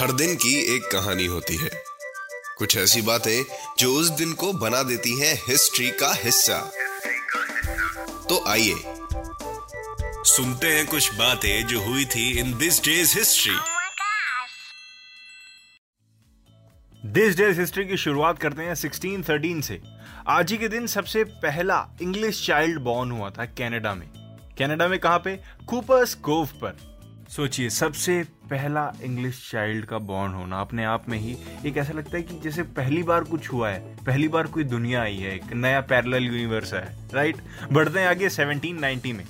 हर दिन की एक कहानी होती है। कुछ ऐसी बातें जो उस दिन को बना देती हैं हिस्ट्री का हिस्सा। तो आइए। सुनते हैं कुछ बातें जो हुई थी in this day's history. This day's history की शुरुआत करते हैं 1613 से। आज ही के दिन सबसे पहला इंग्लिश चाइल्ड बॉर्न हुआ था कनाडा में। कनाडा में कहाँ पे? कूपर्स कोव पर। सोचिए, सबसे पहला इंग्लिश चाइल्ड का बॉर्न होना अपने आप में ही एक ऐसा लगता है कि जैसे पहली बार कुछ हुआ है, पहली बार कोई दुनिया आई है, एक नया पैरेलल यूनिवर्स है राइट बढ़ते हैं आगे 1790 में।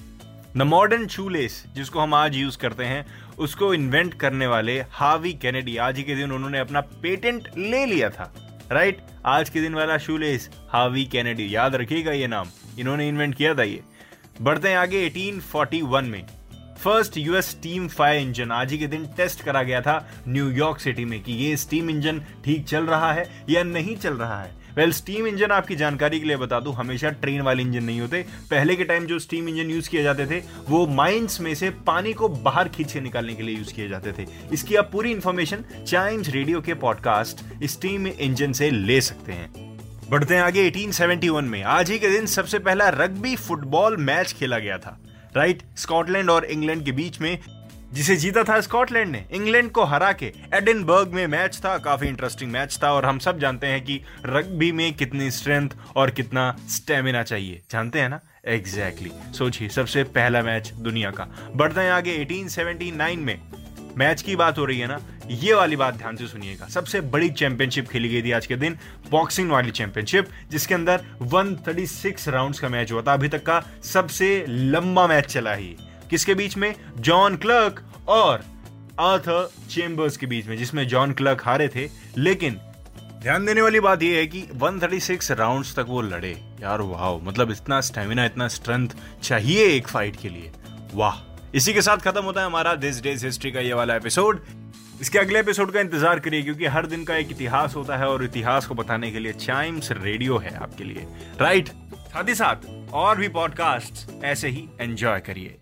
द मॉडर्न शूलेस जिसको हम आज यूज़ करते हैं, उसको इन्वेंट करने वाले हावी कैनेडी आज ही के दिन उन्होंने अपना पेटेंट ले लिया था राइट आज के दिन वाला शूलेस हावी कैनेडी याद रखिएगा ये नाम, इन्होंने इन्वेंट किया था ये। बढ़ते हैं आगे 1841 में। First US steam fire engine आज ही के दिन टेस्ट करा गया था न्यूयॉर्क सिटी में कि ये स्टीम इंजन ठीक चल रहा है या नहीं चल रहा है। वेल, स्टीम इंजन आपकी जानकारी के लिए बता दूँ, हमेशा ट्रेन वाले इंजन नहीं होते। पहले के टाइम जो स्टीम इंजन यूज़ किए जाते थे, वो माइंस में से पानी को बाहर खींच के निकालने के लिए यूज़ किए जाते थे। इसकी आप पूरी इंफॉर्मेशन चाइम्स रेडियो के पॉडकास्ट स्टीम इंजन से ले सकते हैं। बढ़ते हैं आगे 1871 में। आज ही के दिन सबसे पहला रग्बी फुटबॉल मैच खेला गया था। राइट? स्कॉटलैंड और इंग्लैंड के बीच में जिसे जीता था स्कॉटलैंड ने, इंग्लैंड को हरा के। एडिनबर्ग में मैच था, काफ़ी इंटरेस्टिंग मैच था, और हम सब जानते हैं कि रग्बी में कितनी स्ट्रेंथ और कितना स्टेमिना चाहिए। जानते हैं ना? Exactly exactly. सोचिए, सबसे पहला मैच दुनिया का। बढ़ते हैं आगे 1879 में। मैच की बात हो रही है ना? ये वाली बात ध्यान से सुनिएगा। सबसे बड़ी चैंपियनशिप खेली गई थी आज के दिन बॉक्सिंग वाली चैंपियनशिप जिसके अंदर 136 राउंड्स का मैच हुआ था। अभी तक का सबसे लंबा मैच चला ही। किसके बीच में? जॉन क्लर्क और आर्थर चेम्बर्स के बीच में, जिसमें जॉन क्लर्क हारे थे। लेकिन ध्यान देने वाली बात यह है कि 136 राउंड्स तक वो लड़े। यार वाह मतलब इतना स्टेमिना इतना स्ट्रेंथ चाहिए एक फाइट के लिए। वाह। इसी के साथ खत्म होता है हमारा दिस डेज़ हिस्ट्री का ये वाला एपिसोड इसके अगले एपिसोड का इंतज़ार करिए, क्योंकि हर दिन का एक इतिहास होता है और इतिहास को बताने के लिए चाइम्स रेडियो है आपके लिए। राइट साथ ही साथ और भी पॉडकास्ट ऐसे ही एंजॉय करिए।